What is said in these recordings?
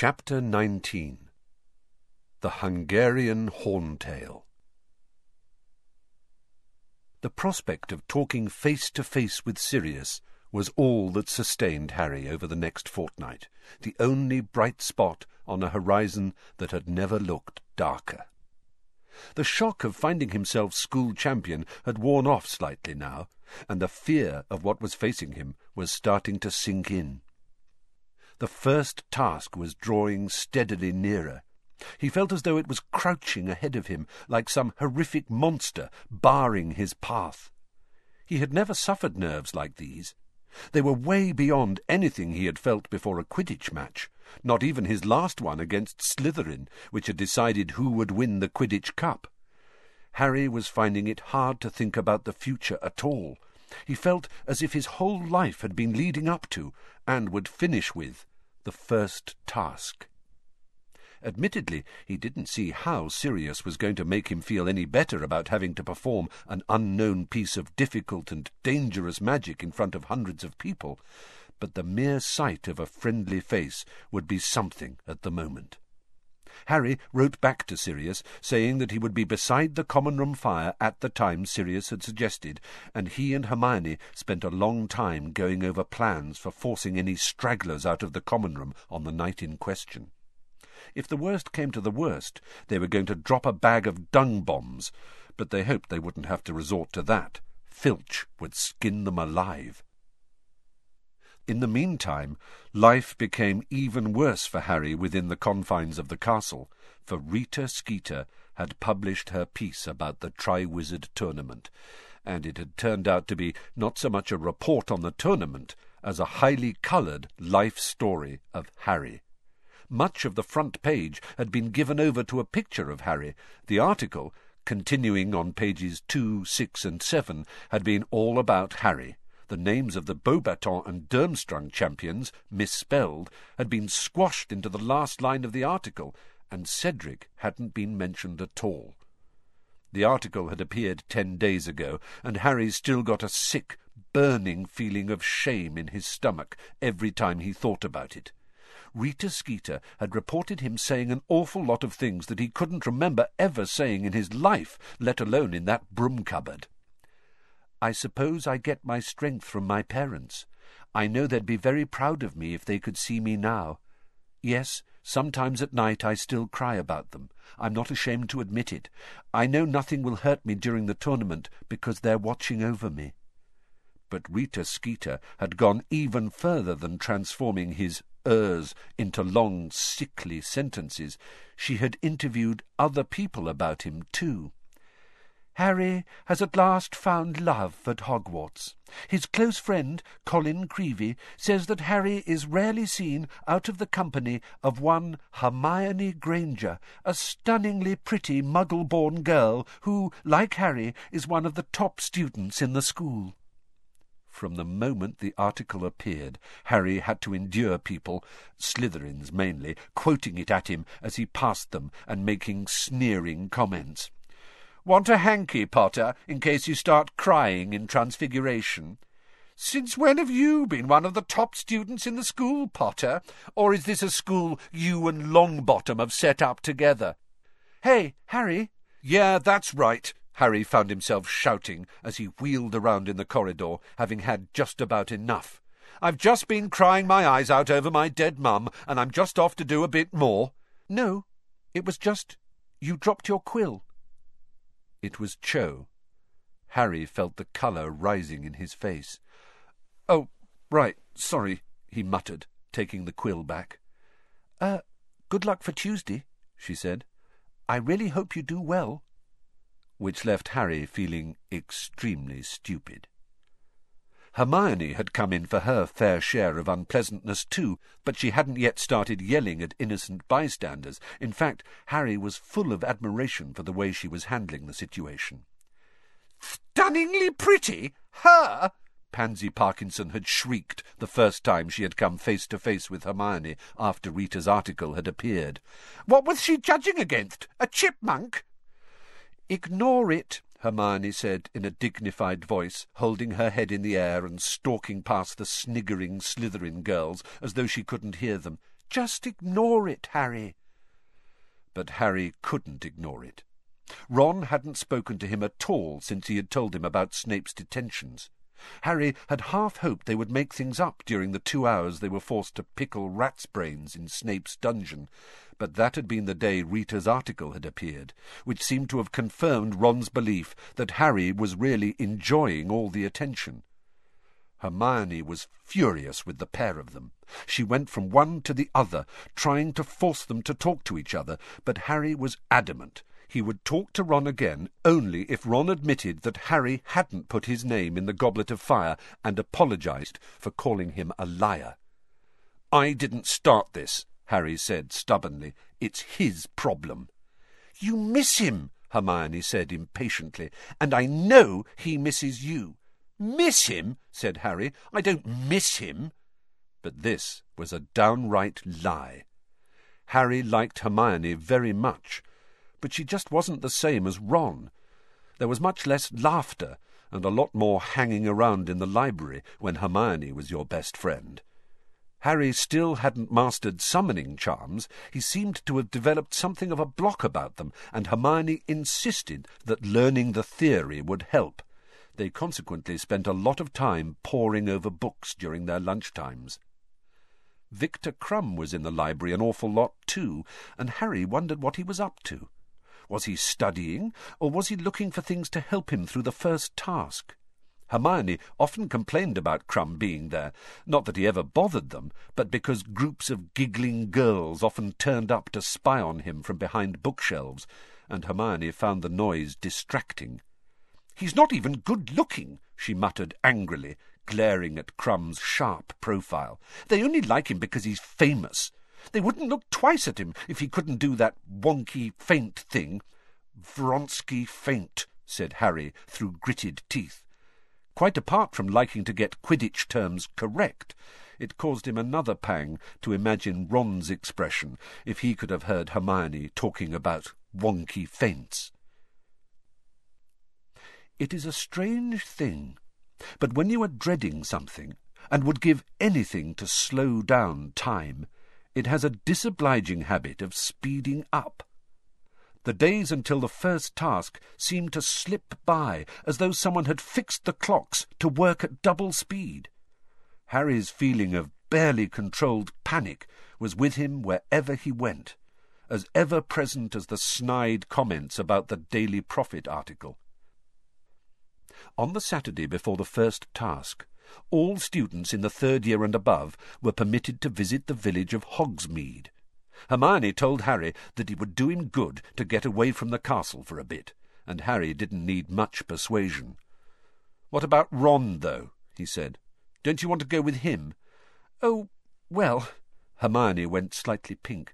Chapter 19 The Hungarian Horn-Tail The prospect of talking face to face with Sirius was all that sustained Harry over the next fortnight, the only bright spot on a horizon that had never looked darker. The shock of finding himself school champion had worn off slightly now, and the fear of what was facing him was starting to sink in. The first task was drawing steadily nearer. He felt as though it was crouching ahead of him, like some horrific monster barring his path. He had never suffered nerves like these. They were way beyond anything he had felt before a Quidditch match, not even his last one against Slytherin, which had decided who would win the Quidditch Cup. Harry was finding it hard to think about the future at all. He felt as if his whole life had been leading up to, and would finish with, the first task. Admittedly, he didn't see how Sirius was going to make him feel any better about having to perform an unknown piece of difficult and dangerous magic in front of hundreds of people, but the mere sight of a friendly face would be something at the moment. Harry wrote back to Sirius, saying that he would be beside the common room fire at the time Sirius had suggested, and he and Hermione spent a long time going over plans for forcing any stragglers out of the common room on the night in question. If the worst came to the worst, they were going to drop a bag of dung bombs, but they hoped they wouldn't have to resort to that. Filch would skin them alive. In the meantime, life became even worse for Harry within the confines of the castle, for Rita Skeeter had published her piece about the Triwizard Tournament, and it had turned out to be not so much a report on the tournament as a highly coloured life story of Harry. Much of the front page had been given over to a picture of Harry. The article, continuing on pages two, six, and seven, had been all about Harry the names of the Beauxbatons and Durmstrang champions, misspelled, had been squashed into the last line of the article, and Cedric hadn't been mentioned at all. The article had appeared ten days ago, and Harry still got a sick, burning feeling of shame in his stomach every time he thought about it. Rita Skeeter had reported him saying an awful lot of things that he couldn't remember ever saying in his life, let alone in that broom cupboard. I suppose I get my strength from my parents. I know they'd be very proud of me if they could see me now. Yes, sometimes at night I still cry about them. I'm not ashamed to admit it. I know nothing will hurt me during the tournament because they're watching over me. But Rita Skeeter had gone even further than transforming his ers into long, sickly sentences. She had interviewed other people about him, too. Harry has at last found love at Hogwarts. His close friend, Colin Creevey, says that Harry is rarely seen out of the company of one Hermione Granger, a stunningly pretty muggle-born girl who, like Harry, is one of the top students in the school. From the moment the article appeared, Harry had to endure people, Slytherins mainly, quoting it at him as he passed them and making sneering comments. Want a hanky, Potter, in case you start crying in Transfiguration? Since when have you been one of the top students in the school, Potter? Or is this a school you and Longbottom have set up together? Hey, Harry! Yeah, that's right, Harry found himself shouting as he wheeled around in the corridor, having had just about enough. I've just been crying my eyes out over my dead mum, and I'm just off to do a bit more. No, it was just you dropped your quill. It was Cho. Harry felt the colour rising in his face. Oh, right, sorry, he muttered, taking the quill back. Uh, good luck for Tuesday, she said. I really hope you do well. Which left Harry feeling extremely stupid. Hermione had come in for her fair share of unpleasantness too, but she hadn't yet started yelling at innocent bystanders. In fact, Harry was full of admiration for the way she was handling the situation. Stunningly pretty? Her? Pansy Parkinson had shrieked the first time she had come face to face with Hermione after Rita's article had appeared. What was she judging against? A chipmunk? Ignore it, Hermione said in a dignified voice, holding her head in the air and stalking past the sniggering Slytherin girls as though she couldn't hear them. Just ignore it, Harry. But Harry couldn't ignore it. Ron hadn't spoken to him at all since he had told him about Snape's detentions. Harry had half hoped they would make things up during the two hours they were forced to pickle rats' brains in Snape's dungeon, but that had been the day Rita's article had appeared, which seemed to have confirmed Ron's belief that Harry was really enjoying all the attention. Hermione was furious with the pair of them. She went from one to the other, trying to force them to talk to each other, but Harry was adamant he would talk to Ron again only if Ron admitted that Harry hadn't put his name in the goblet of fire and apologized for calling him a liar. I didn't start this, Harry said stubbornly. It's his problem. You miss him, Hermione said impatiently, and I know he misses you. Miss him? said Harry. I don't miss him. But this was a downright lie. Harry liked Hermione very much, but she just wasn't the same as Ron. There was much less laughter and a lot more hanging around in the library when Hermione was your best friend. Harry still hadn't mastered summoning charms. He seemed to have developed something of a block about them, and Hermione insisted that learning the theory would help. They consequently spent a lot of time poring over books during their lunch times. Victor Krum was in the library an awful lot too, and Harry wondered what he was up to. Was he studying, or was he looking for things to help him through the first task? Hermione often complained about Krum being there, not that he ever bothered them, but because groups of giggling girls often turned up to spy on him from behind bookshelves, and Hermione found the noise distracting. He's not even good-looking, she muttered angrily, glaring at Krum's sharp profile. They only like him because he's famous. They wouldn't look twice at him if he couldn't do that wonky faint thing. Wronski Feint, said Harry through gritted teeth. Quite apart from liking to get Quidditch terms correct, it caused him another pang to imagine Ron's expression if he could have heard Hermione talking about wonky feints. It is a strange thing, but when you are dreading something, and would give anything to slow down time, it has a disobliging habit of speeding up. The days until the first task seemed to slip by as though someone had fixed the clocks to work at double speed. Harry's feeling of barely controlled panic was with him wherever he went, as ever present as the snide comments about the Daily Prophet article. On the Saturday before the first task, all students in the third year and above were permitted to visit the village of Hogsmeade. Hermione told Harry that it would do him good to get away from the castle for a bit, and Harry didn't need much persuasion. What about Ron, though? he said. Don't you want to go with him? Oh, well, Hermione went slightly pink.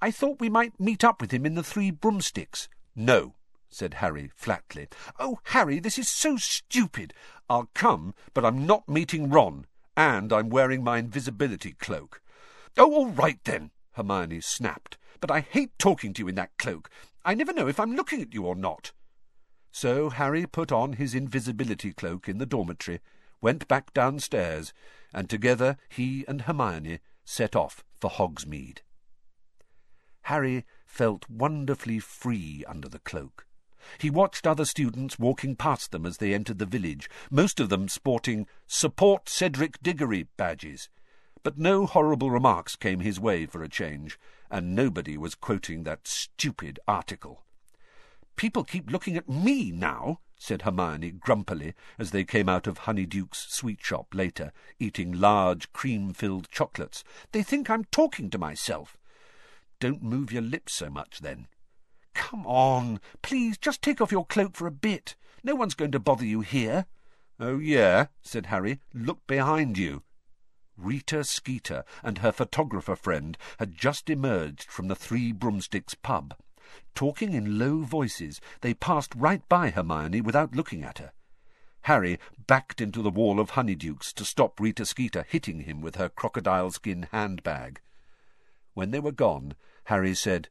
I thought we might meet up with him in the Three Broomsticks. No, said Harry flatly. Oh, Harry, this is so stupid. I'll come, but I'm not meeting Ron, and I'm wearing my invisibility cloak. Oh, all right then, Hermione snapped. But I hate talking to you in that cloak. I never know if I'm looking at you or not. So Harry put on his invisibility cloak in the dormitory, went back downstairs, and together he and Hermione set off for Hogsmeade. Harry felt wonderfully free under the cloak. He watched other students walking past them as they entered the village, most of them sporting Support Cedric Diggory badges. But no horrible remarks came his way for a change, and nobody was quoting that stupid article. People keep looking at me now, said Hermione grumpily as they came out of Honeyduke's sweet shop later, eating large cream-filled chocolates. They think I'm talking to myself. Don't move your lips so much, then, Come on, please, just take off your cloak for a bit. No one's going to bother you here. Oh, yeah, said Harry. Look behind you. Rita Skeeter and her photographer friend had just emerged from the Three Broomsticks pub. Talking in low voices, they passed right by Hermione without looking at her. Harry backed into the wall of honeydukes to stop Rita Skeeter hitting him with her crocodile skin handbag. When they were gone, Harry said,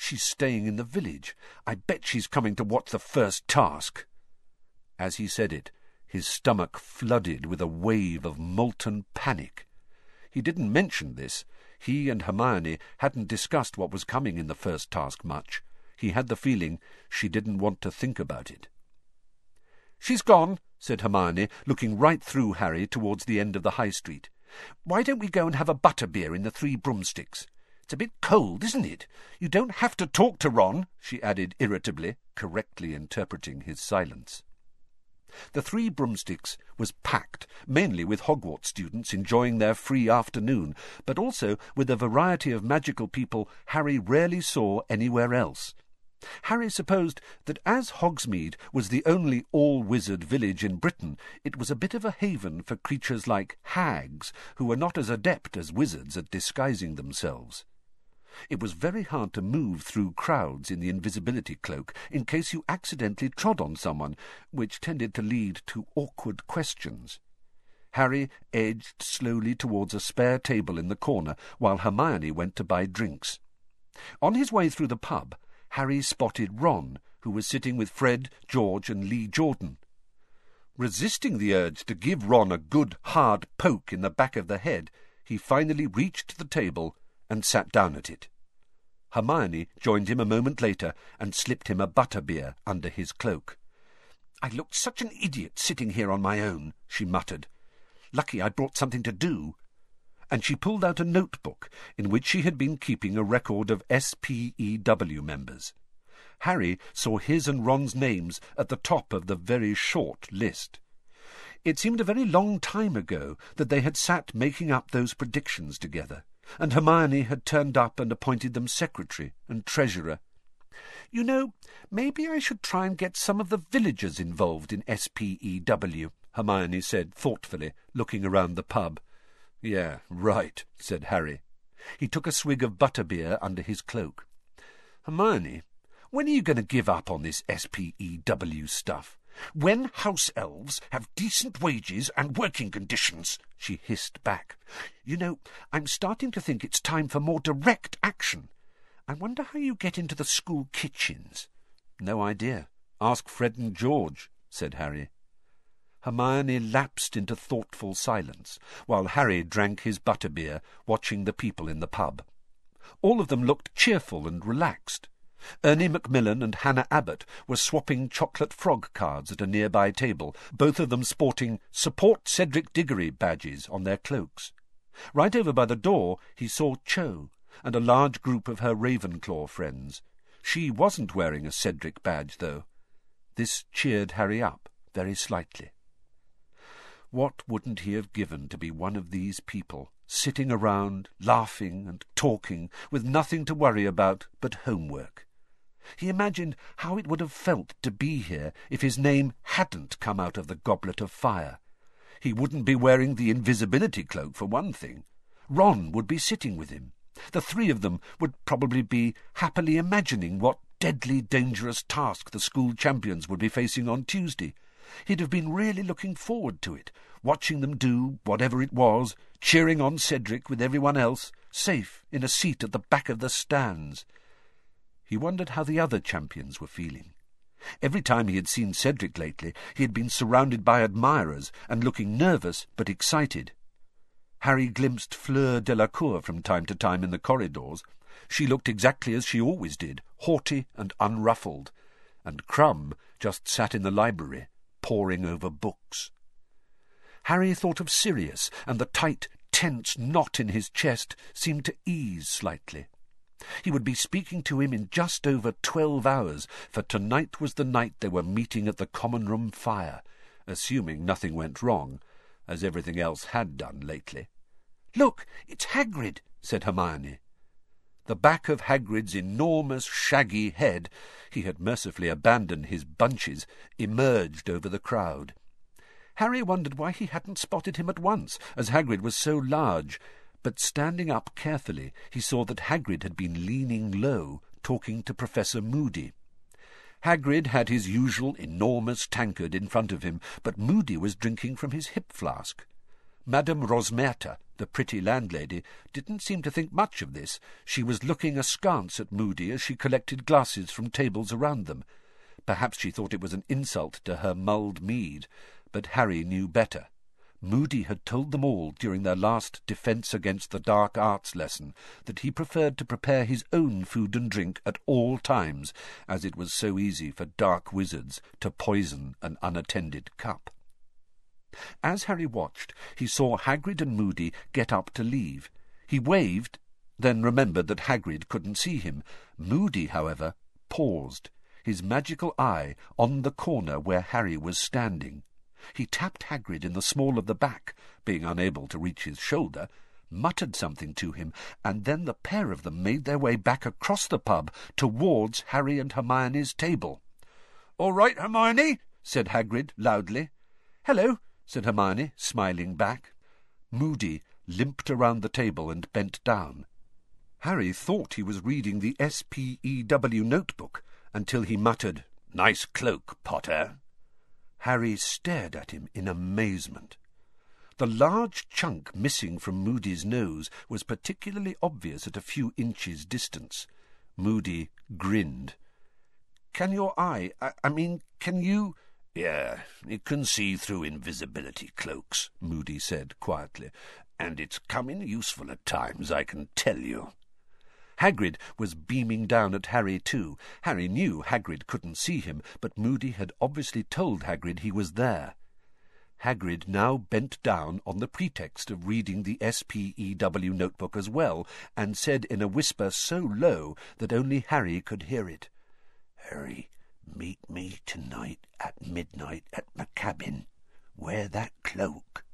She's staying in the village. I bet she's coming to watch the first task. As he said it, his stomach flooded with a wave of molten panic. He didn't mention this. He and Hermione hadn't discussed what was coming in the first task much. He had the feeling she didn't want to think about it. She's gone, said Hermione, looking right through Harry towards the end of the high street. Why don't we go and have a butterbeer in the Three Broomsticks? It's a bit cold, isn't it? You don't have to talk to Ron, she added irritably, correctly interpreting his silence. The Three Broomsticks was packed, mainly with Hogwarts students enjoying their free afternoon, but also with a variety of magical people Harry rarely saw anywhere else. Harry supposed that as Hogsmeade was the only all-wizard village in Britain, it was a bit of a haven for creatures like hags, who were not as adept as wizards at disguising themselves. It was very hard to move through crowds in the invisibility cloak in case you accidentally trod on someone, which tended to lead to awkward questions. Harry edged slowly towards a spare table in the corner while Hermione went to buy drinks. On his way through the pub, Harry spotted Ron, who was sitting with Fred, George, and Lee Jordan. Resisting the urge to give Ron a good hard poke in the back of the head, he finally reached the table and sat down at it. Hermione joined him a moment later and slipped him a butterbeer under his cloak. I looked such an idiot sitting here on my own, she muttered. Lucky I brought something to do and she pulled out a notebook in which she had been keeping a record of SPEW members. Harry saw his and Ron's names at the top of the very short list. It seemed a very long time ago that they had sat making up those predictions together, and Hermione had turned up and appointed them secretary and treasurer. You know, maybe I should try and get some of the villagers involved in SPEW, Hermione said thoughtfully, looking around the pub. Yeah, right, said Harry. He took a swig of butterbeer under his cloak. Hermione, when are you going to give up on this SPEW stuff? When house elves have decent wages and working conditions, she hissed back. You know, I'm starting to think it's time for more direct action. I wonder how you get into the school kitchens. No idea. Ask Fred and George, said Harry. Hermione lapsed into thoughtful silence, while Harry drank his butterbeer, watching the people in the pub. All of them looked cheerful and relaxed. Ernie Macmillan and Hannah Abbott were swapping chocolate frog cards at a nearby table, both of them sporting Support Cedric Diggory badges on their cloaks. Right over by the door he saw Cho and a large group of her Ravenclaw friends. She wasn't wearing a Cedric badge, though. This cheered Harry up very slightly. What wouldn't he have given to be one of these people, sitting around, laughing and talking, with nothing to worry about but homework? He imagined how it would have felt to be here if his name hadn't come out of the goblet of fire. He wouldn't be wearing the invisibility cloak, for one thing. Ron would be sitting with him. The three of them would probably be happily imagining what deadly dangerous task the school champions would be facing on Tuesday. He'd have been really looking forward to it, watching them do whatever it was, cheering on Cedric with everyone else, safe in a seat at the back of the stands. He wondered how the other champions were feeling. Every time he had seen Cedric lately, he had been surrounded by admirers and looking nervous but excited. Harry glimpsed Fleur Delacour from time to time in the corridors. She looked exactly as she always did, haughty and unruffled, and Krum just sat in the library, poring over books. Harry thought of Sirius, and the tight, tense knot in his chest seemed to ease slightly. He would be speaking to him in just over twelve hours, for tonight was the night they were meeting at the common room fire, assuming nothing went wrong, as everything else had done lately. Look, it's Hagrid, said Hermione. The back of Hagrid's enormous, shaggy head he had mercifully abandoned his bunches emerged over the crowd. Harry wondered why he hadn't spotted him at once, as Hagrid was so large, but standing up carefully, he saw that Hagrid had been leaning low, talking to Professor Moody. Hagrid had his usual enormous tankard in front of him, but Moody was drinking from his hip flask. Madame Rosmerta, the pretty landlady, didn't seem to think much of this. She was looking askance at Moody as she collected glasses from tables around them. Perhaps she thought it was an insult to her mulled mead, but Harry knew better. Moody had told them all during their last Defence Against the Dark Arts lesson that he preferred to prepare his own food and drink at all times, as it was so easy for dark wizards to poison an unattended cup. As Harry watched, he saw Hagrid and Moody get up to leave. He waved, then remembered that Hagrid couldn't see him. Moody, however, paused, his magical eye on the corner where Harry was standing. He tapped Hagrid in the small of the back, being unable to reach his shoulder, muttered something to him, and then the pair of them made their way back across the pub towards Harry and Hermione's table. All right, Hermione, said Hagrid loudly. Hello, said Hermione, smiling back. Moody limped around the table and bent down. Harry thought he was reading the SPEW notebook until he muttered, Nice cloak, Potter. Harry stared at him in amazement. The large chunk missing from Moody's nose was particularly obvious at a few inches' distance. Moody grinned. Can your eye, I, I mean, can you... Yeah, it can see through invisibility cloaks, Moody said quietly, and it's come in useful at times, I can tell you. Hagrid was beaming down at Harry too. Harry knew Hagrid couldn't see him, but Moody had obviously told Hagrid he was there. Hagrid now bent down on the pretext of reading the SPEW notebook as well, and said in a whisper so low that only Harry could hear it. Harry, meet me tonight at midnight at my cabin. Wear that cloak.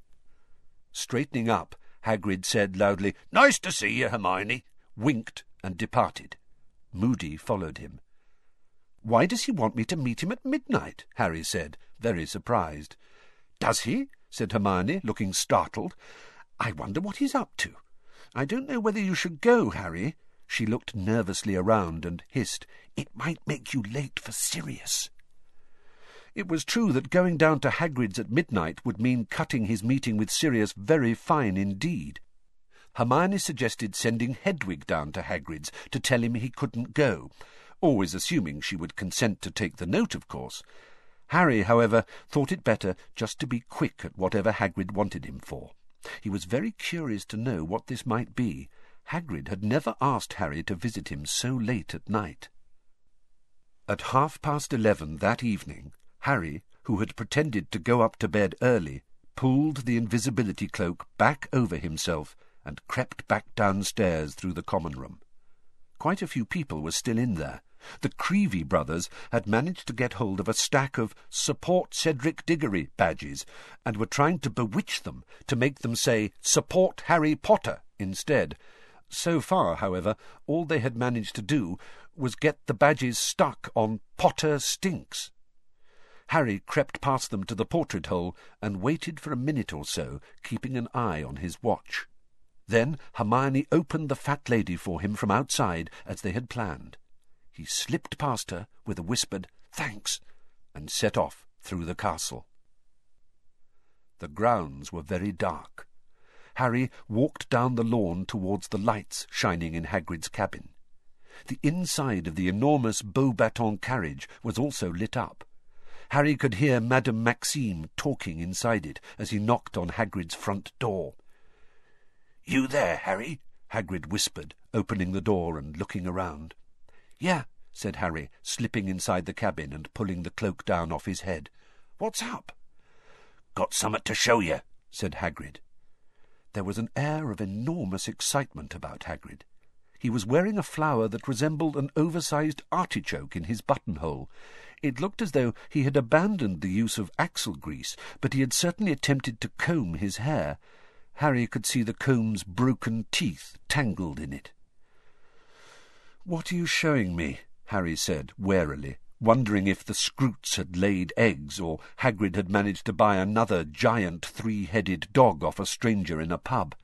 Straightening up, Hagrid said loudly, Nice to see you, Hermione, winked and departed. Moody followed him. Why does he want me to meet him at midnight? Harry said, very surprised. Does he? said Hermione, looking startled. I wonder what he's up to. I don't know whether you should go, Harry. She looked nervously around and hissed, It might make you late for Sirius. It was true that going down to Hagrid's at midnight would mean cutting his meeting with Sirius very fine indeed. Hermione suggested sending Hedwig down to Hagrid's to tell him he couldn't go, always assuming she would consent to take the note, of course. Harry, however, thought it better just to be quick at whatever Hagrid wanted him for. He was very curious to know what this might be. Hagrid had never asked Harry to visit him so late at night. At half past eleven that evening, Harry, who had pretended to go up to bed early, pulled the invisibility cloak back over himself and crept back downstairs through the common room. Quite a few people were still in there. The Creevey brothers had managed to get hold of a stack of Support Cedric Diggory badges and were trying to bewitch them to make them say Support Harry Potter instead. So far, however, all they had managed to do was get the badges stuck on Potter Stinks. Harry crept past them to the portrait hole and waited for a minute or so, keeping an eye on his watch. Then Hermione opened the fat lady for him from outside, as they had planned. He slipped past her with a whispered thanks, and set off through the castle. The grounds were very dark. Harry walked down the lawn towards the lights shining in Hagrid's cabin. The inside of the enormous Beauxbatons carriage was also lit up. Harry could hear Madame Maxime talking inside it as he knocked on Hagrid's front door. You there, Harry? Hagrid whispered, opening the door and looking around. Yeah, said Harry, slipping inside the cabin and pulling the cloak down off his head. What's up? Got summat to show you, said Hagrid. There was an air of enormous excitement about Hagrid. He was wearing a flower that resembled an oversized artichoke in his buttonhole. It looked as though he had abandoned the use of axle grease, but he had certainly attempted to comb his hair. Harry could see the comb's broken teeth tangled in it. What are you showing me? Harry said warily, wondering if the Skrewts had laid eggs or Hagrid had managed to buy another giant three-headed dog off a stranger in a pub.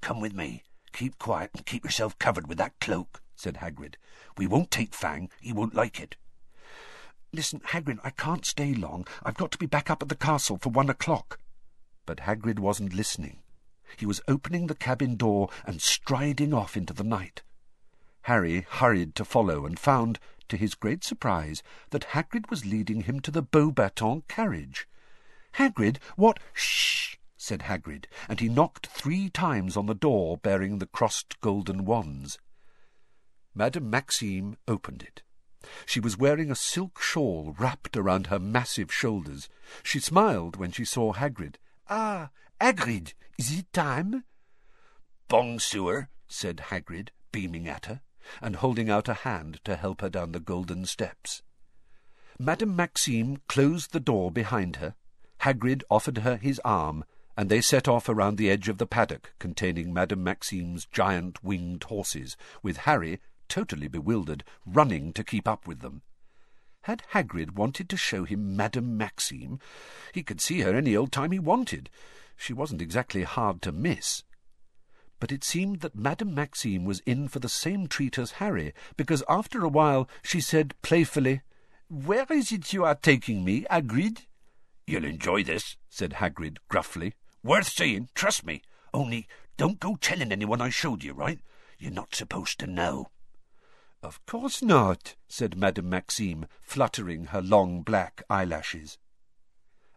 Come with me. Keep quiet and keep yourself covered with that cloak, said Hagrid. We won't take Fang. He won't like it. Listen, Hagrid, I can't stay long. I've got to be back up at the castle for one o'clock. But Hagrid wasn't listening. He was opening the cabin door and striding off into the night. Harry hurried to follow and found, to his great surprise, that Hagrid was leading him to the Beauxbatons carriage. Hagrid, what? Shh! said Hagrid, and he knocked three times on the door bearing the crossed golden wands. Madame Maxime opened it. She was wearing a silk shawl wrapped around her massive shoulders. She smiled when she saw Hagrid. Ah, Hagrid, is it time? Bonsoir, said Hagrid, beaming at her, and holding out a hand to help her down the golden steps. Madame Maxime closed the door behind her. Hagrid offered her his arm, and they set off around the edge of the paddock containing Madame Maxime's giant winged horses, with Harry, totally bewildered, running to keep up with them. Had Hagrid wanted to show him Madame Maxime, he could see her any old time he wanted. She wasn't exactly hard to miss. But it seemed that Madame Maxime was in for the same treat as Harry, because after a while she said playfully, Where is it you are taking me, Hagrid? You'll enjoy this, said Hagrid gruffly. Worth seeing, trust me. Only don't go telling anyone I showed you, right? You're not supposed to know. Of course not, said Madame Maxime, fluttering her long black eyelashes.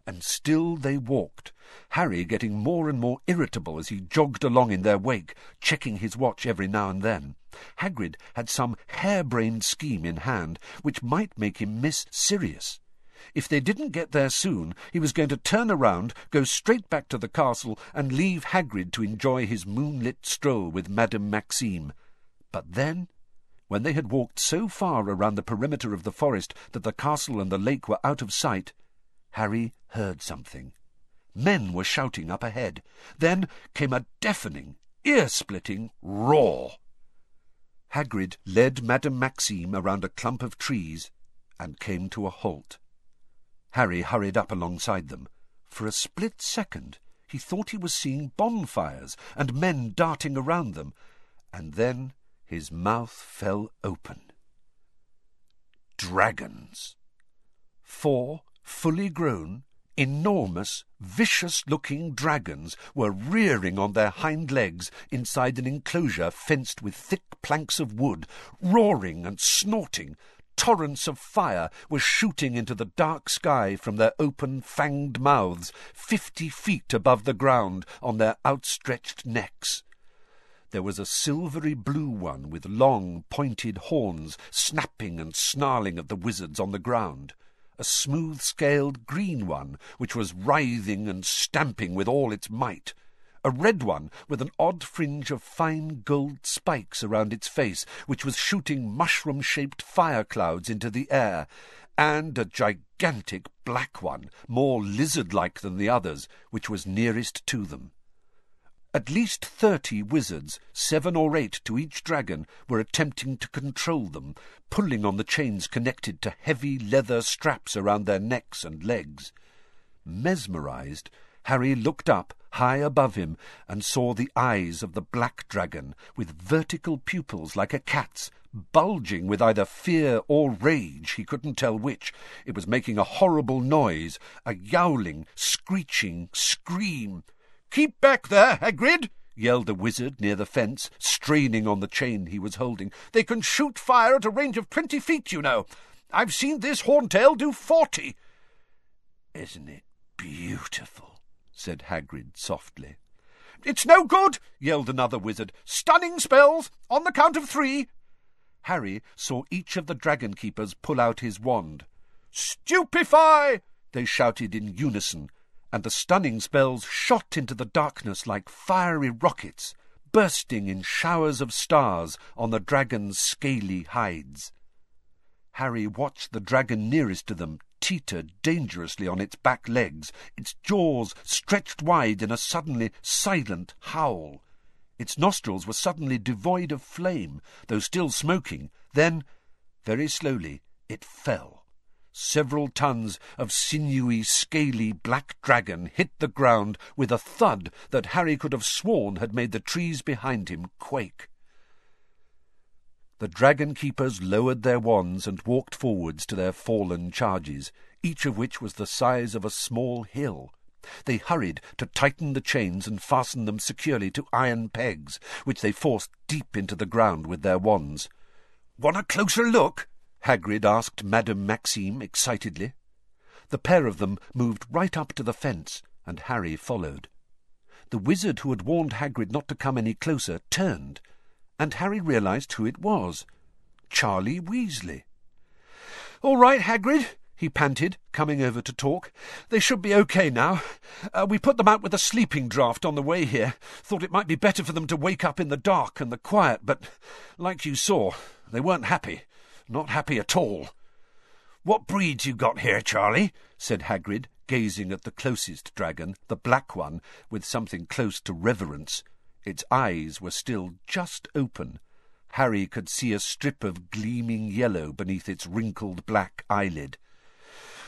And still they walked, Harry getting more and more irritable as he jogged along in their wake, checking his watch every now and then. Hagrid had some harebrained scheme in hand which might make him miss Sirius. If they didn't get there soon, he was going to turn around, go straight back to the castle, and leave Hagrid to enjoy his moonlit stroll with Madame Maxime. But then when they had walked so far around the perimeter of the forest that the castle and the lake were out of sight, Harry heard something. Men were shouting up ahead. Then came a deafening, ear-splitting roar. Hagrid led Madame Maxime around a clump of trees and came to a halt. Harry hurried up alongside them. For a split second he thought he was seeing bonfires and men darting around them, and then his mouth fell open. Dragons. Four fully grown, enormous, vicious-looking dragons were rearing on their hind legs inside an enclosure fenced with thick planks of wood, roaring and snorting. Torrents of fire were shooting into the dark sky from their open, fanged mouths, fifty feet above the ground on their outstretched necks. There was a silvery blue one with long, pointed horns, snapping and snarling at the wizards on the ground. A smooth-scaled green one, which was writhing and stamping with all its might. A red one with an odd fringe of fine gold spikes around its face, which was shooting mushroom-shaped fire clouds into the air, and a gigantic black one, more lizard-like than the others, which was nearest to them. At least thirty wizards, seven or eight to each dragon, were attempting to control them, pulling on the chains connected to heavy leather straps around their necks and legs. Mesmerized, Harry looked up high above him and saw the eyes of the black dragon, with vertical pupils like a cat's, bulging with either fear or rage, he couldn't tell which. It was making a horrible noise, a yowling, screeching scream. Keep back there, Hagrid! yelled a wizard near the fence, straining on the chain he was holding. They can shoot fire at a range of twenty feet, you know. I've seen this horntail do forty. Isn't it beautiful? said Hagrid softly. It's no good, yelled another wizard. Stunning spells, on the count of three. Harry saw each of the dragon keepers pull out his wand. Stupefy! they shouted in unison, and the stunning spells shot into the darkness like fiery rockets, bursting in showers of stars on the dragon's scaly hides. Harry watched the dragon nearest to them teeter dangerously on its back legs, its jaws stretched wide in a suddenly silent howl. Its nostrils were suddenly devoid of flame, though still smoking. Then, very slowly, it fell Several tons of sinewy, scaly black dragon hit the ground with a thud that Harry could have sworn had made the trees behind him quake. The dragon keepers lowered their wands and walked forwards to their fallen charges, each of which was the size of a small hill. They hurried to tighten the chains and fasten them securely to iron pegs, which they forced deep into the ground with their wands. Want a closer look? Hagrid asked Madame Maxime excitedly. The pair of them moved right up to the fence, and Harry followed. the wizard who had warned Hagrid not to come any closer turned, and Harry realized who it was. Charlie Weasley. All right, Hagrid, he panted, coming over to talk. They should be okay now. Uh, we put them out with a sleeping draught on the way here. Thought it might be better for them to wake up in the dark and the quiet, but like you saw, they weren't happy. Not happy at all. What breeds you got here, Charlie? said Hagrid, gazing at the closest dragon, the black one, with something close to reverence. Its eyes were still just open. Harry could see a strip of gleaming yellow beneath its wrinkled black eyelid.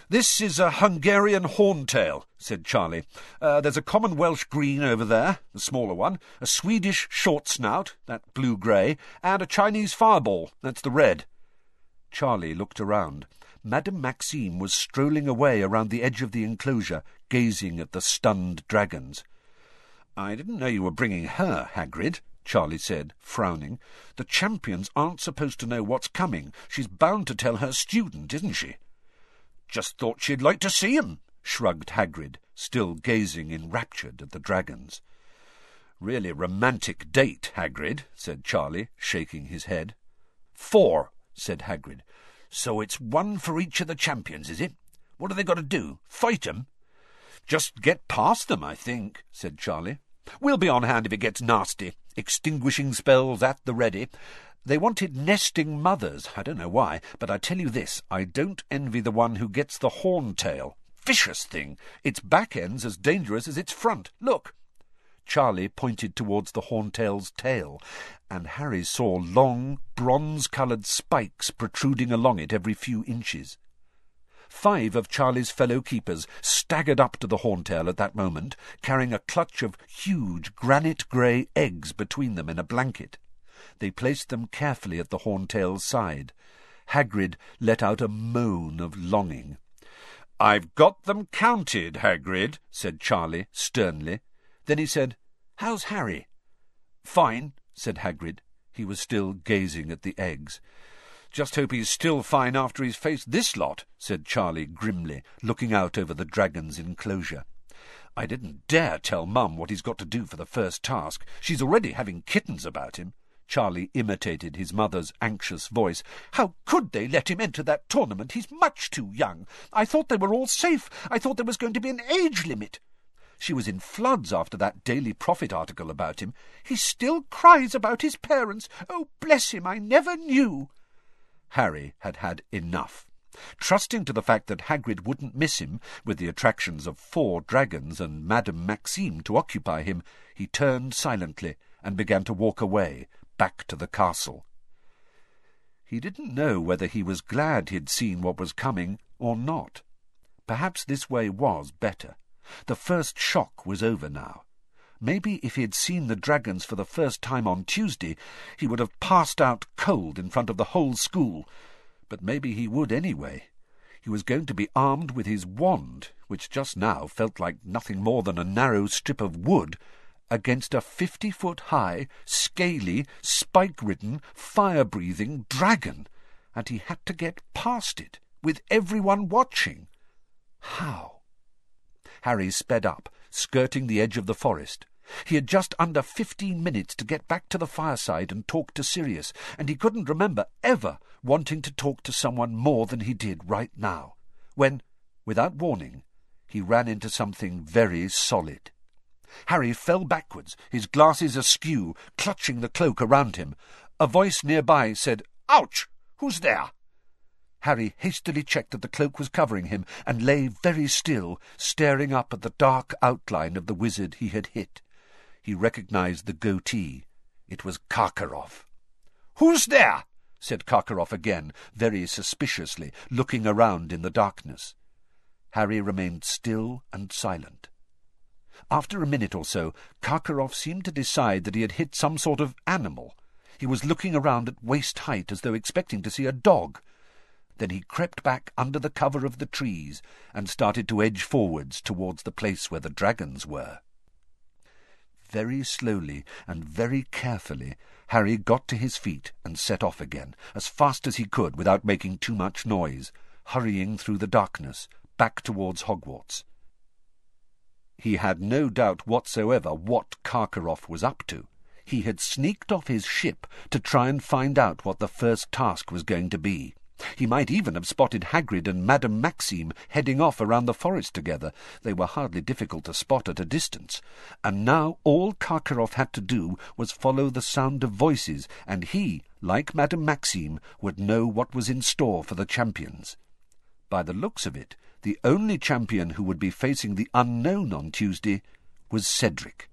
This is a Hungarian horntail, said Charlie. Uh, there's a common Welsh green over there, the smaller one, a Swedish short snout, that blue-grey, and a Chinese fireball, that's the red. Charlie looked around. Madame Maxime was strolling away around the edge of the enclosure, gazing at the stunned dragons. I didn't know you were bringing her, Hagrid, Charlie said, frowning. The champions aren't supposed to know what's coming. She's bound to tell her student, isn't she? Just thought she'd like to see him, shrugged Hagrid, still gazing enraptured at the dragons. Really romantic date, Hagrid, said Charlie, shaking his head. Four, said Hagrid. So it's one for each of the champions, is it? What have they got to do? Fight 'em? Just get past them, I think, said Charlie. We'll be on hand if it gets nasty. Extinguishing spells at the ready. They wanted nesting mothers. I don't know why, but I tell you this, I don't envy the one who gets the horn tail. Vicious thing. Its back end's as dangerous as its front. Look. Charlie pointed towards the horntail's tail, and Harry saw long, bronze-coloured spikes protruding along it every few inches. Five of Charlie's fellow keepers staggered up to the horntail at that moment, carrying a clutch of huge granite-grey eggs between them in a blanket. They placed them carefully at the horntail's side. Hagrid let out a moan of longing. I've got them counted, Hagrid, said Charlie sternly. Then he said, How's Harry? Fine, said Hagrid. He was still gazing at the eggs. Just hope he's still fine after he's faced this lot, said Charlie grimly, looking out over the dragon's enclosure. I didn't dare tell Mum what he's got to do for the first task. She's already having kittens about him. Charlie imitated his mother's anxious voice. How could they let him enter that tournament? He's much too young. I thought they were all safe. I thought there was going to be an age limit. She was in floods after that Daily Prophet article about him. He still cries about his parents. Oh, bless him, I never knew. Harry had had enough. Trusting to the fact that Hagrid wouldn't miss him, with the attractions of four dragons and Madame Maxime to occupy him, he turned silently and began to walk away, back to the castle. He didn't know whether he was glad he'd seen what was coming or not. Perhaps this way was better. The first shock was over now. Maybe if he had seen the dragons for the first time on Tuesday, he would have passed out cold in front of the whole school. But maybe he would anyway. He was going to be armed with his wand, which just now felt like nothing more than a narrow strip of wood, against a fifty-foot-high, scaly, spike-ridden, fire-breathing dragon, and he had to get past it, with everyone watching. How? Harry sped up, skirting the edge of the forest. He had just under fifteen minutes to get back to the fireside and talk to Sirius, and he couldn't remember ever wanting to talk to someone more than he did right now, when, without warning, he ran into something very solid. Harry fell backwards, his glasses askew, clutching the cloak around him. A voice nearby said, Ouch! Who's there? Harry hastily checked that the cloak was covering him, and lay very still, staring up at the dark outline of the wizard he had hit. He recognized the goatee. It was Karkaroff. Who's there? said Karkaroff again, very suspiciously, looking around in the darkness. Harry remained still and silent. After a minute or so, Karkaroff seemed to decide that he had hit some sort of animal. He was looking around at waist height as though expecting to see a dog. Then he crept back under the cover of the trees and started to edge forwards towards the place where the dragons were. Very slowly and very carefully, Harry got to his feet and set off again, as fast as he could without making too much noise, hurrying through the darkness, back towards Hogwarts. He had no doubt whatsoever what Karkaroff was up to. He had sneaked off his ship to try and find out what the first task was going to be. He might even have spotted Hagrid and Madame Maxime heading off around the forest together. They were hardly difficult to spot at a distance. And now all Karkaroff had to do was follow the sound of voices, and he, like Madame Maxime, would know what was in store for the champions. By the looks of it, the only champion who would be facing the unknown on Tuesday was Cedric.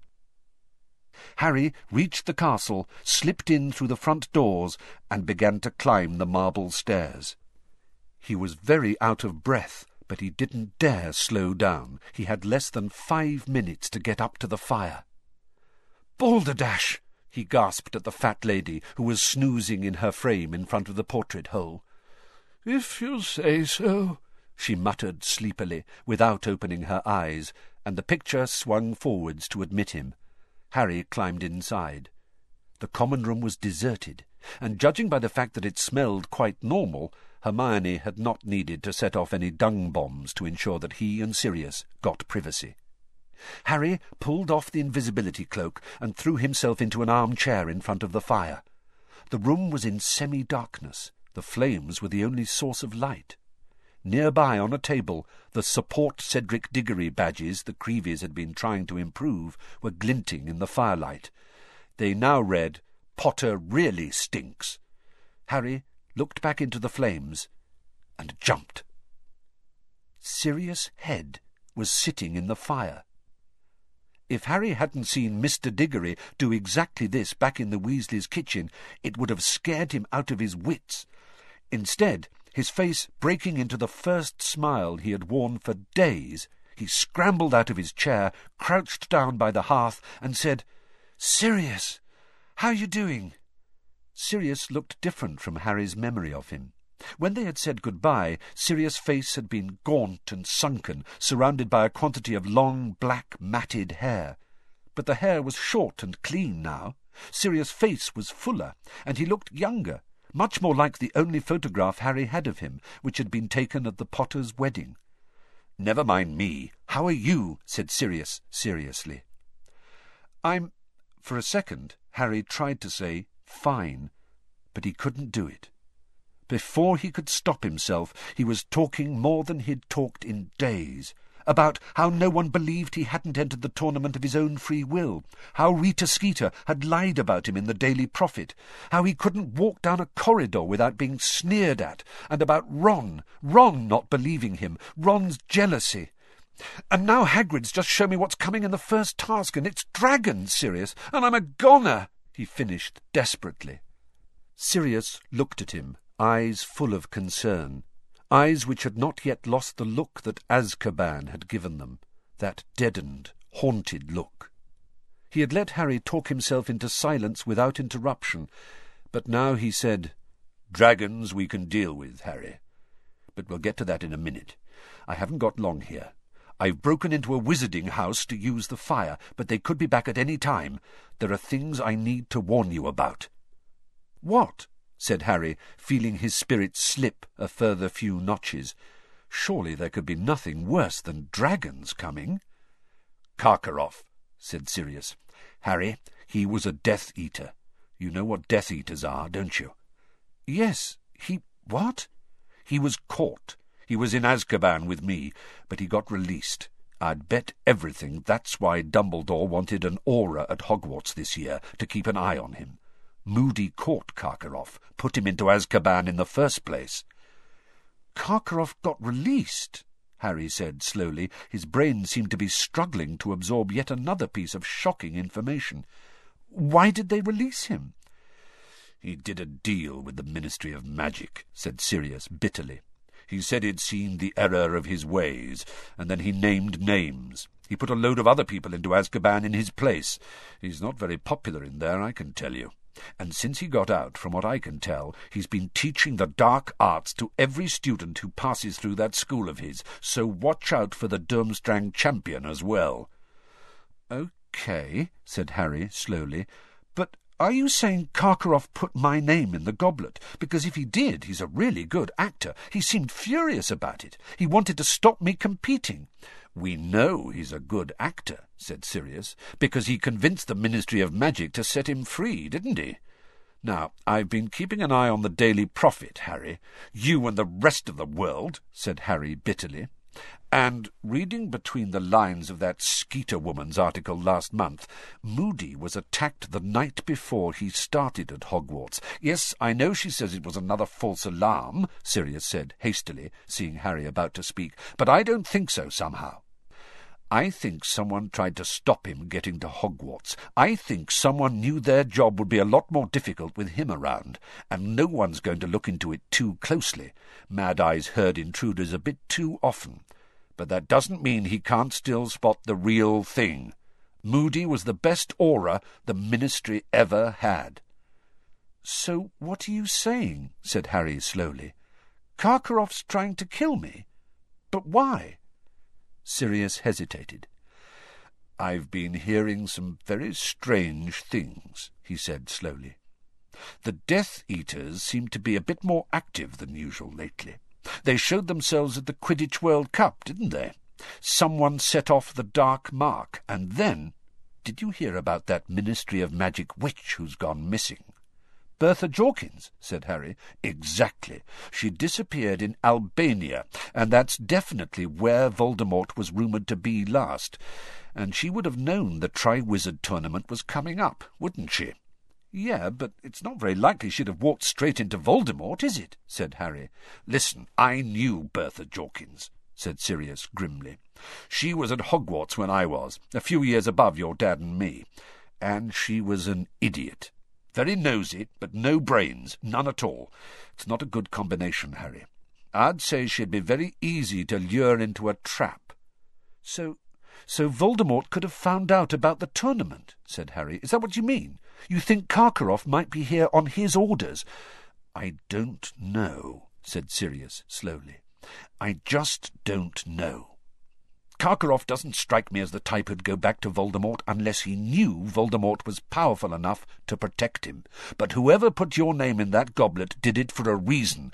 Harry reached the castle, slipped in through the front doors, and began to climb the marble stairs. He was very out of breath, but he didn't dare slow down. He had less than five minutes to get up to the fire. Balderdash! he gasped at the fat lady, who was snoozing in her frame in front of the portrait hole. If you say so, she muttered sleepily, without opening her eyes, and the picture swung forwards to admit him. Harry climbed inside. The common room was deserted, and judging by the fact that it smelled quite normal, Hermione had not needed to set off any dung bombs to ensure that he and Sirius got privacy. Harry pulled off the invisibility cloak and threw himself into an armchair in front of the fire. The room was in semi-darkness. The flames were the only source of light. Nearby on a table, the Support Cedric Diggory badges the Creevies had been trying to improve were glinting in the firelight. They now read, Potter really stinks. Harry looked back into the flames and jumped. Sirius Head was sitting in the fire. If Harry hadn't seen Mr. Diggory do exactly this back in the Weasleys' kitchen, it would have scared him out of his wits. Instead, his face breaking into the first smile he had worn for days, he scrambled out of his chair, crouched down by the hearth, and said, Sirius, how are you doing? Sirius looked different from Harry's memory of him. When they had said good-bye, Sirius' face had been gaunt and sunken, surrounded by a quantity of long, black, matted hair. But the hair was short and clean now. Sirius' face was fuller, and he looked younger, much more like the only photograph Harry had of him, which had been taken at the Potter's wedding. Never mind me. How are you? said Sirius seriously. I'm... For a second, Harry tried to say, fine, but he couldn't do it. Before he could stop himself, he was talking more than he'd talked in days about how no one believed he hadn't entered the tournament of his own free will, how Rita Skeeter had lied about him in the Daily Prophet, how he couldn't walk down a corridor without being sneered at, and about Ron, Ron not believing him, Ron's jealousy. And now Hagrid's just shown me what's coming in the first task, and it's dragons, Sirius, and I'm a goner, he finished desperately. Sirius looked at him, eyes full of concern eyes which had not yet lost the look that Azkaban had given them, that deadened, haunted look. He had let Harry talk himself into silence without interruption, but now he said, Dragons we can deal with, Harry. But we'll get to that in a minute. I haven't got long here. I've broken into a wizarding house to use the fire, but they could be back at any time. There are things I need to warn you about. What? Said Harry, feeling his spirits slip a further few notches. Surely there could be nothing worse than dragons coming. Karkaroff, said Sirius. Harry, he was a Death Eater. You know what Death Eaters are, don't you? Yes, he... what? He was caught. He was in Azkaban with me, but he got released. I'd bet everything that's why Dumbledore wanted an Auror at Hogwarts this year, to keep an eye on him. Moody caught Karkaroff, put him into Azkaban in the first place. Karkaroff got released, Harry said slowly. His brain seemed to be struggling to absorb yet another piece of shocking information. Why did they release him? He did a deal with the Ministry of Magic, said Sirius bitterly. He said he'd seen the error of his ways, and then he named names. He put a load of other people into Azkaban in his place. He's not very popular in there, I can tell you. And since he got out, from what I can tell, he's been teaching the dark arts to every student who passes through that school of his, so watch out for the Durmstrang champion as well. Okay, said Harry slowly, but are you saying Karkaroff put my name in the goblet? Because if he did, he's a really good actor. He seemed furious about it. He wanted to stop me competing. We know he's a good actor, said Sirius, because he convinced the Ministry of Magic to set him free, didn't he? Now, I've been keeping an eye on the Daily Prophet, Harry. You and the rest of the world, said Harry bitterly. And reading between the lines of that Skeeter woman's article last month, Moody was attacked the night before he started at Hogwarts. Yes, I know she says it was another false alarm, Sirius said hastily, seeing Harry about to speak, but I don't think so somehow. I think someone tried to stop him getting to Hogwarts. I think someone knew their job would be a lot more difficult with him around, and no one's going to look into it too closely. Mad Eye's heard intruders a bit too often. But that doesn't mean he can't still spot the real thing. Moody was the best Auror the Ministry ever had. So what are you saying? said Harry slowly. Karkaroff's trying to kill me? But why? Sirius hesitated. I've been hearing some very strange things, he said slowly. The Death Eaters seem to be a bit more active than usual lately. They showed themselves at the Quidditch World Cup, didn't they? Someone set off the Dark Mark, and then... Did you hear about that Ministry of Magic witch who's gone missing? Bertha Jorkins, said Harry. Exactly. She disappeared in Albania, and that's definitely where Voldemort was rumoured to be last. And she would have known the Triwizard Tournament was coming up, wouldn't she? Yeah, but it's not very likely she'd have walked straight into Voldemort, is it? said Harry. Listen, I knew Bertha Jorkins, said Sirius grimly. She was at Hogwarts when I was, a few years above your dad and me. And she was an idiot. Very nosy, but no brains, none at all. It's not a good combination, Harry. I'd say she'd be very easy to lure into a trap. So, so Voldemort could have found out about the tournament, said Harry. Is that what you mean? You think Karkaroff might be here on his orders? I don't know, said Sirius slowly. I just don't know. Karkaroff doesn't strike me as the type who'd go back to Voldemort unless he knew Voldemort was powerful enough to protect him. But whoever put your name in that goblet did it for a reason,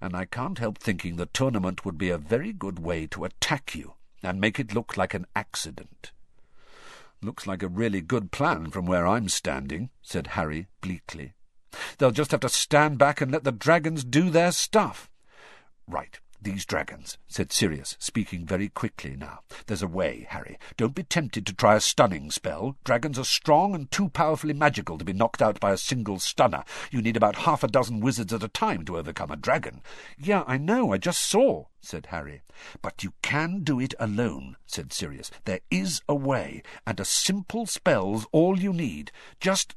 and I can't help thinking the tournament would be a very good way to attack you and make it look like an accident. Looks like a really good plan from where I'm standing, said Harry bleakly. They'll just have to stand back and let the dragons do their stuff. Right. These dragons, said Sirius, speaking very quickly now. There's a way, Harry. Don't be tempted to try a stunning spell. Dragons are strong and too powerfully magical to be knocked out by a single stunner. You need about half a dozen wizards at a time to overcome a dragon. Yeah, I know, I just saw, said Harry. But you can do it alone, said Sirius. There is a way, and a simple spell's all you need. Just...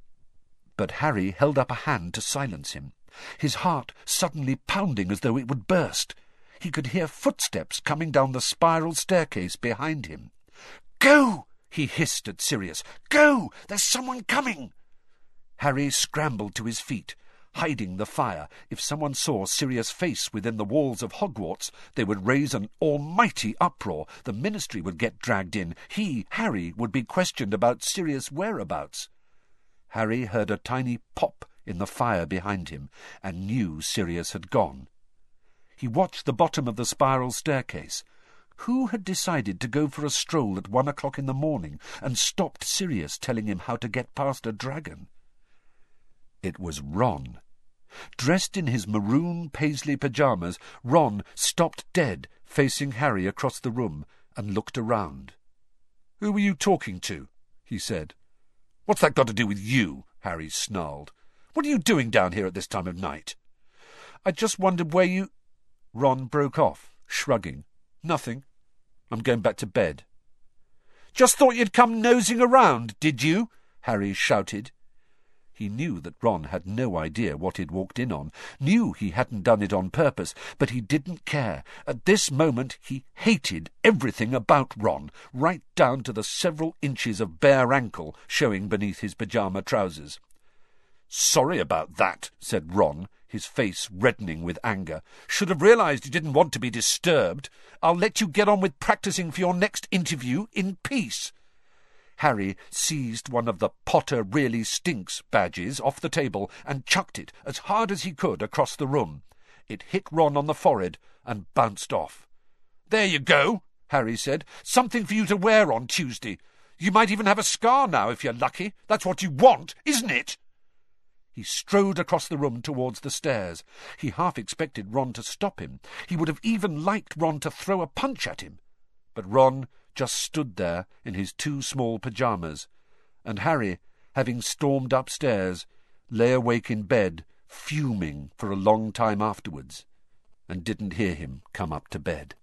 But Harry held up a hand to silence him, his heart suddenly pounding as though it would burst he could hear footsteps coming down the spiral staircase behind him. Go! he hissed at Sirius. Go! There's someone coming! Harry scrambled to his feet, hiding the fire. If someone saw Sirius' face within the walls of Hogwarts, they would raise an almighty uproar. The Ministry would get dragged in. He, Harry, would be questioned about Sirius' whereabouts. Harry heard a tiny pop in the fire behind him, and knew Sirius had gone. He watched the bottom of the spiral staircase. Who had decided to go for a stroll at one o'clock in the morning and stopped Sirius telling him how to get past a dragon? It was Ron. Dressed in his maroon paisley pyjamas, Ron stopped dead, facing Harry across the room, and looked around. Who were you talking to? he said. What's that got to do with you? Harry snarled. What are you doing down here at this time of night? I just wondered where you... Ron broke off, shrugging. Nothing. I'm going back to bed. Just thought you'd come nosing around, did you? Harry shouted. He knew that Ron had no idea what he'd walked in on, knew he hadn't done it on purpose, but he didn't care. At this moment he hated everything about Ron, right down to the several inches of bare ankle showing beneath his pyjama trousers. Sorry about that, said Ron, his face reddening with anger. Should have realized you didn't want to be disturbed. I'll let you get on with practicing for your next interview in peace. Harry seized one of the Potter really stinks badges off the table and chucked it as hard as he could across the room. It hit Ron on the forehead and bounced off. There you go, Harry said. Something for you to wear on Tuesday. You might even have a scar now if you're lucky. That's what you want, isn't it? He strode across the room towards the stairs. He half expected Ron to stop him. He would have even liked Ron to throw a punch at him. But Ron just stood there in his too small pyjamas, and Harry, having stormed upstairs, lay awake in bed, fuming for a long time afterwards, and didn't hear him come up to bed.